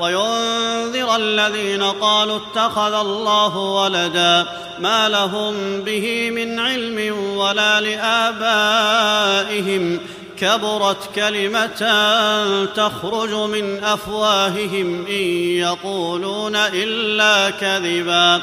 وينذر الذين قالوا اتخذ الله ولدا ما لهم به من علم ولا لآبائهم. كبرت كلمة تخرج من أفواههم إن يقولون إلا كذبا.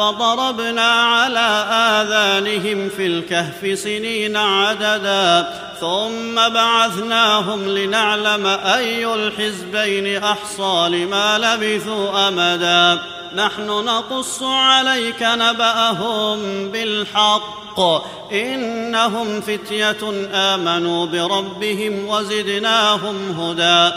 فضربنا على آذانهم في الكهف سنين عددا ثم بعثناهم لنعلم أي الحزبين أحصى لما لبثوا أمدا. نحن نقص عليك نبأهم بالحق. إنهم فتية آمنوا بربهم وزدناهم هدى.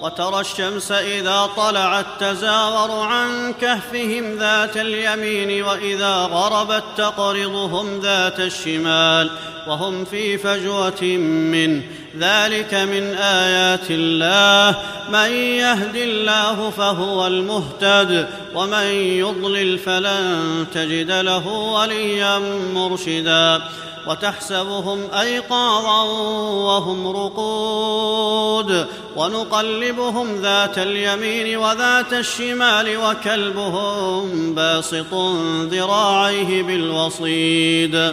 وترى الشمس إذا طلعت تزاور عن كهفهم ذات اليمين وإذا غربت تقرضهم ذات الشمال وهم في فجوة منه ذلك من آيات الله من يهد الله فهو المهتد ومن يضلل فلن تجد له وليا مرشدا وتحسبهم أيقاظا وهم رقود ونقلبهم ذات اليمين وذات الشمال وكلبهم باسط ذراعيه بالوصيد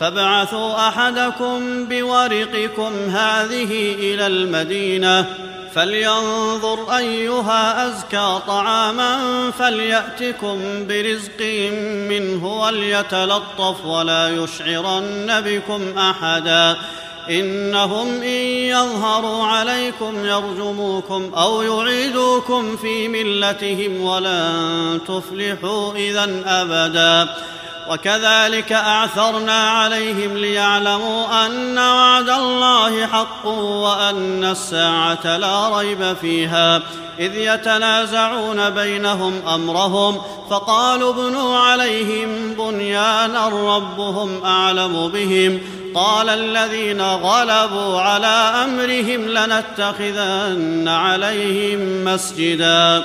فابعثوا أحدكم بورقكم هذه إلى المدينة فلينظر أيها أزكى طعاما فليأتكم برزق منه وليتلطف ولا يشعرن بكم أحدا إنهم إن يظهروا عليكم يرجموكم أو يعيدوكم في ملتهم ولن تفلحوا إذا أبدا وكذلك أعثرنا عليهم ليعلموا أن وعد الله حق وأن الساعة لا ريب فيها إذ يتنازعون بينهم أمرهم فقالوا ابنوا عليهم بنيانا ربهم أعلم بهم قال الذين غلبوا على أمرهم لنتخذن عليهم مسجدا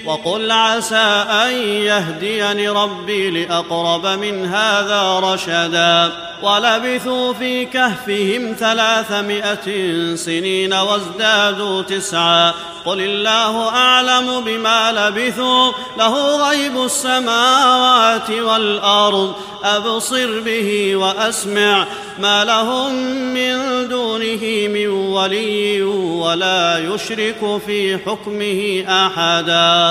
وقل عسى أن يهديني ربي لأقرب من هذا رشدا. ولبثوا في كهفهم ثلاثمائة سنين وازدادوا تسعا. قل الله أعلم بما لبثوا له غيب السماوات والأرض. أبصر به وأسمع. ما لهم من دونه من ولي ولا يشرك في حكمه أحدا.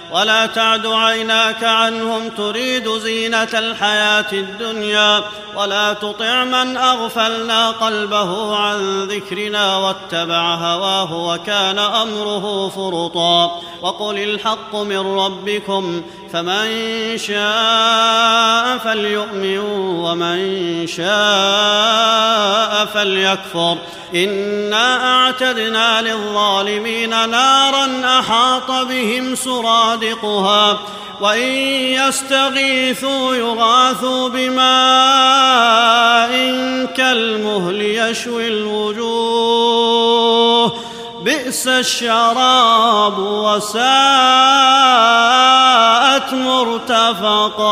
ولا تعد عيناك عنهم تريد زينة الحياة الدنيا ولا تطع من أغفلنا قلبه عن ذكرنا واتبع هواه وكان أمره فرطا وقل الحق من ربكم فمن شاء فليؤمن ومن شاء فليكفر إنا أعتدنا للظالمين نارا أحاط بهم سرادقها وإن يستغيثوا يغاثوا بماء كالمهل يشوي الوجوه. بئس الشراب وساءت مرتفقا.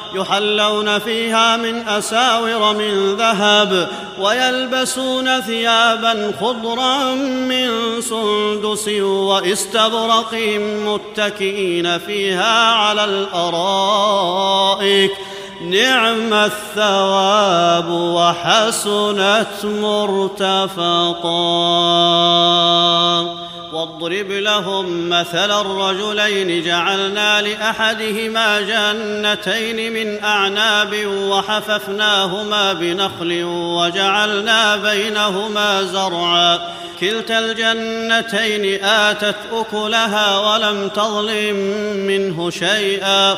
يحلون فيها من أساور من ذهب ويلبسون ثيابا خضرا من سندس واستبرق متكئين فيها على الأرائك. نعم الثواب وحسنت مرتفقا. واضرب لهم مثل الرجلين جعلنا لأحدهما جنتين من أعناب وحففناهما بنخل وجعلنا بينهما زرعا. كلتا الجنتين آتت أكلها ولم تظلم منه شيئا.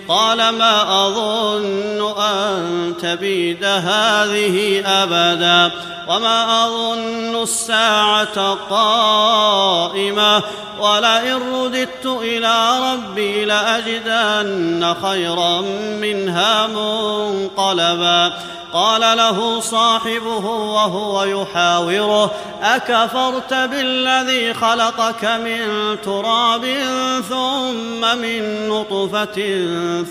قال ما أظن أن تبيد هذه أبدا وما أظن الساعة قائمة ولئن رددت إلى ربي لأجدن خيرا منها منقلبا قال له صاحبه وهو يحاوره أكفرت بالذي خلقك من تراب ثم من نطفة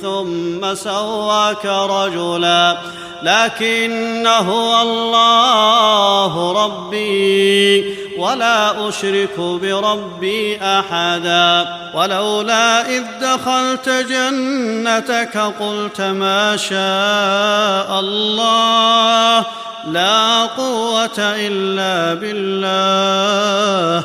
ثم سواك رجلا لكن هو الله ربي ولا أشرك بربي أحدا ولولا إذ دخلت جنتك قلت ما شاء الله لا قوة إلا بالله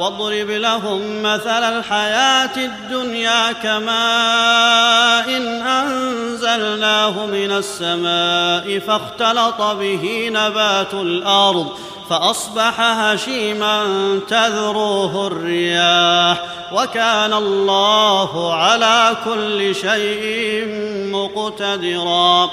واضرب لهم مثل الحياة الدنيا كماء إن أنزلناه من السماء فاختلط به نبات الأرض فأصبح هشيما تذروه الرياح وكان الله على كل شيء مقتدرا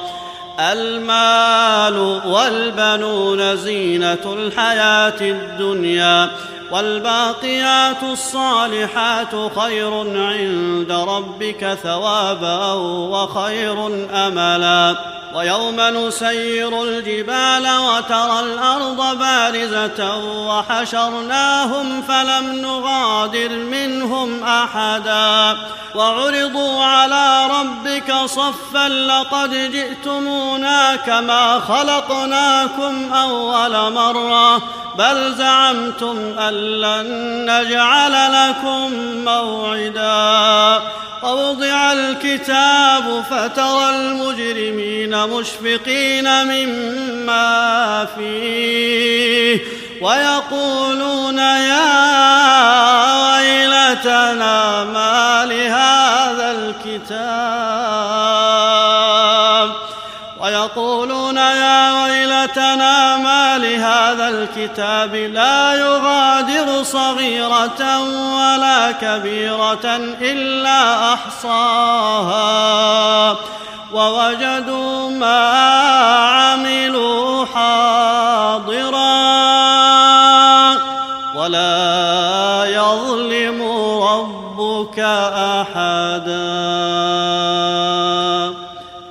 المال والبنون زينة الحياة الدنيا والباقيات الصالحات خير عند ربك ثوابا وخير أملا. ويوم نسير الجبال وترى الأرض بارزة وحشرناهم فلم نغادر منهم أحدا. وعرضوا على ربك صفا لقد جئتمونا كما خلقناكم أول مرة. بل زعمتم أن لن نجعل لكم موعدا. ووضع الكتاب فترى المجرمين مشفقين مما فيه ويقولون يا ويلتنا ما لهذا الكتاب. الكتاب لا يغادر صغيرة ولا كبيرة إلا أحصاها. ووجدوا ما عملوا حاضرا ولا يظلم ربك أحدا.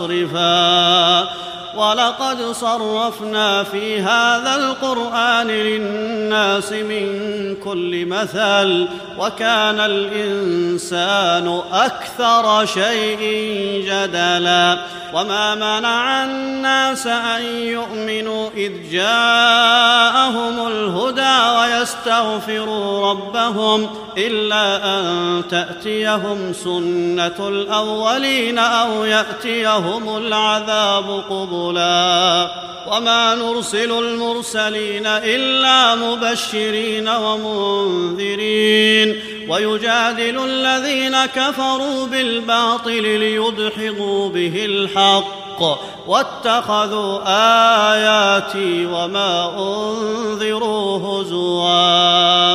مصرفا. ولقد صرفنا في هذا القرآن للناس من كل مثل وكان الإنسان أكثر شيء جدلا. وما منع الناس أن يؤمنوا إذ جاءهم الهدى ويستغفروا ربهم إلا أن تأتيهم سنة الأولين أو يأتيهم العذاب قبلا. وما نرسل المرسلين إلا مبشرين ومنذرين ويجادل الذين كفروا بالباطل ليدحضوا به الحق واتخذوا آياتي وما أنذروا هزوا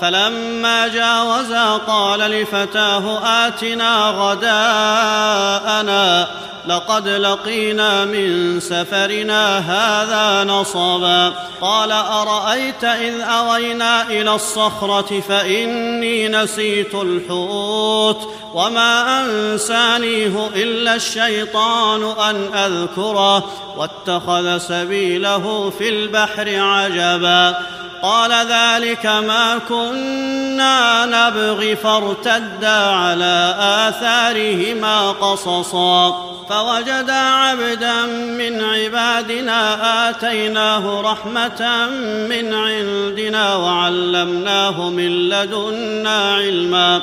فلما جاوزا قال لفتاه آتنا غداءنا لقد لقينا من سفرنا هذا نصبا. قال أرأيت إذ أوينا إلى الصخرة فإني نسيت الحوت وما أنسانيه إلا الشيطان أن أذكره واتخذ سبيله في البحر عجبا. قال ذلك ما كنا نبغي فارتدا على آثارهما قصصا. فوجدا عبدا من عبادنا آتيناه رحمة من عندنا وعلمناه من لدنا علما.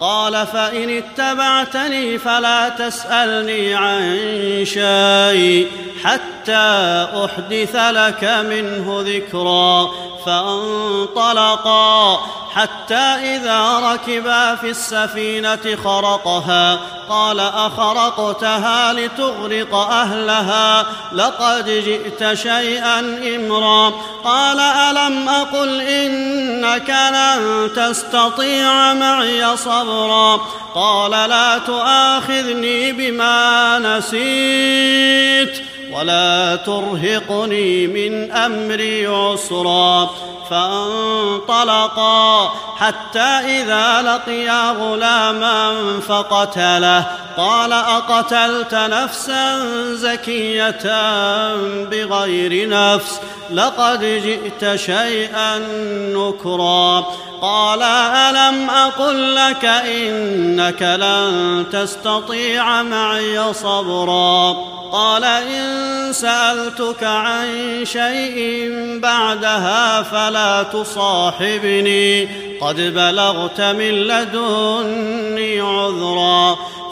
قال فإن اتبعتني فلا تسألني عن شيء حتى أحدث لك منه ذكرا فانطلقا حتى إذا ركبا في السفينة خرقها. قال أخرقتها لتغرق أهلها. لقد جئت شيئا إمرا. قال ألم أقل إنك لن تستطيع معي صبرا. قال لا تؤاخذني بما نسيت. ولا ترهقني من امري عسرا فانطلقا حتى إذا لقيا غلاما فقتله قال أقتلت نفسا زكية بغير نفس لقد جئت شيئا نكرا قال ألم أقل لك إنك لن تستطيع معي صبرا قال إن سألتك عن شيء بعدها فلا تصاحبني. قد بلغت من لدني عذرا.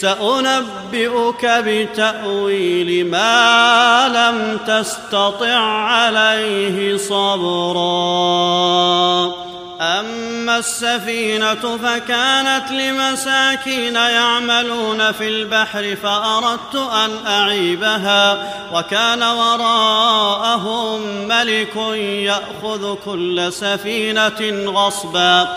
سأنبئك بتأويل ما لم تستطع عليه صبرا. أما السفينة فكانت لمساكين يعملون في البحر فأردت أن أعيبها وكان وراءهم ملك يأخذ كل سفينة غصبا.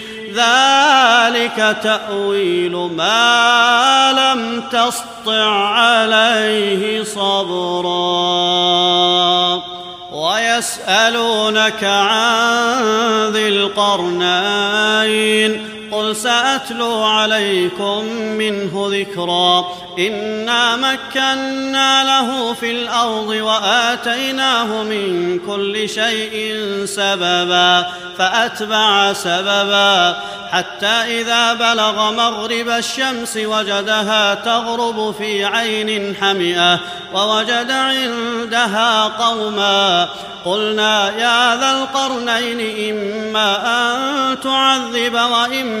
ذلك تأويل ما لم تسطع عليه صبرا. ويسألونك عن ذي القرنين قل سأتلو عليكم منه ذكرا. إنا مكنا له في الأرض وآتيناه من كل شيء سببا فأتبع سببا. حتى إذا بلغ مغرب الشمس وجدها تغرب في عين حمئة ووجد عندها قوما. قلنا يا ذا القرنين إما أن تعذب وإما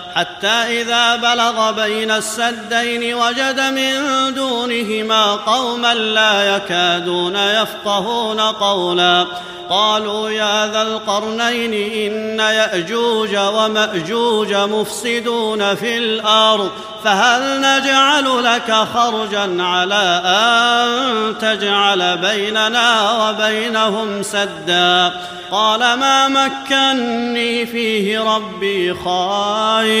حتى إذا بلغ بين السدين وجد من دونهما قوما لا يكادون يفقهون قولا. قالوا يا ذا القرنين إن يأجوج ومأجوج مفسدون في الأرض فهل نجعل لك خرجا على أن تجعل بيننا وبينهم سدا؟ قال ما مكني فيه ربي خير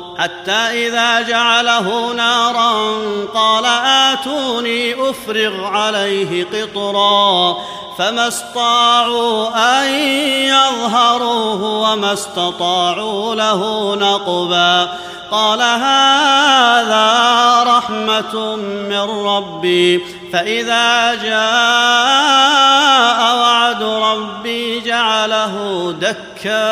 حتى إذا جعله نارا قال آتوني أفرغ عليه قطرا فما استطاعوا أن يظهروه وما استطاعوا له نقبا قال هذا رحمة من ربي فإذا جاء وعد ربي جعله دكا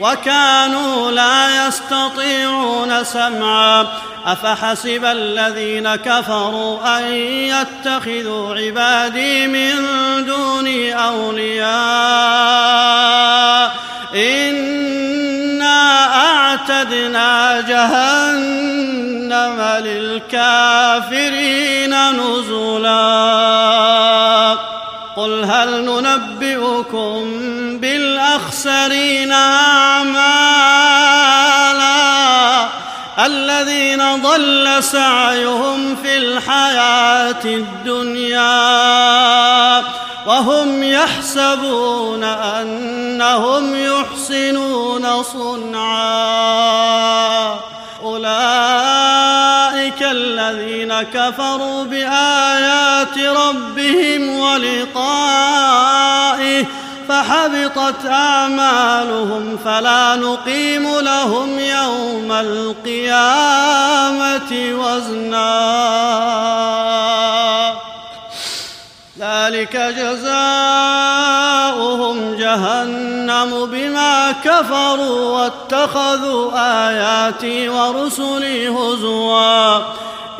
وكانوا لا يستطيعون سمعا. أفحسب الذين كفروا أن يتخذوا عبادي من دوني أولياء. إنا أعتدنا جهنم للكافرين نزلا. قل هل ننبئكم بالاخسرين اعمالا الذين ضل سعيهم في الحياة الدنيا وهم يحسبون انهم يحسنون صنعا اولئك الذين كفروا بايات ربهم ولقائه فحبطت اعمالهم فلا نقيم لهم يوم القيامة وزنا. ذلك جزاؤهم جهنم بما كفروا واتخذوا آياتي ورسلي هزوا.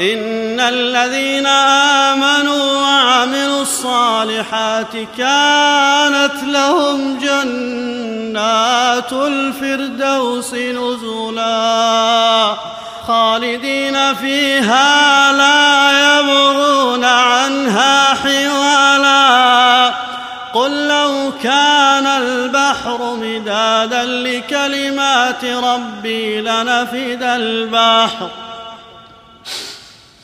إن الذين آمنوا وعملوا الصالحات كانت لهم جنات الفردوس نزلا خالدين فيها لا يبغون عنها حوالا قل لو كان البحر مدادا لكلمات ربي لنفد البحر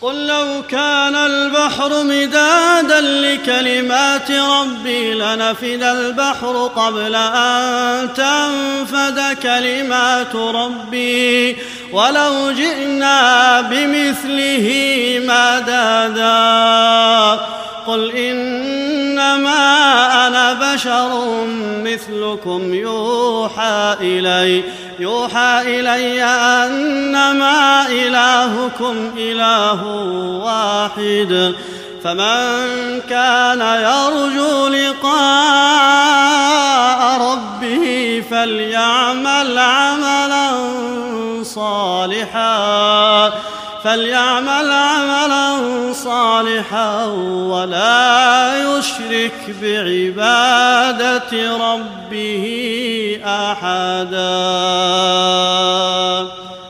قل لو كان البحر مدادا لكلمات ربي لنفد البحر قبل أن تنفد كلمات ربي. ولو جئنا بمثله مددا قل إنما أنا بشر مثلكم يوحى إلي يوحى إلي أنما إلهكم إله واحد. فمن كان يرجو لقاء ربه فليعمل عملا صالحا. فليعمل عملا صالحا ولا يشرك بعبادة ربه أحدا.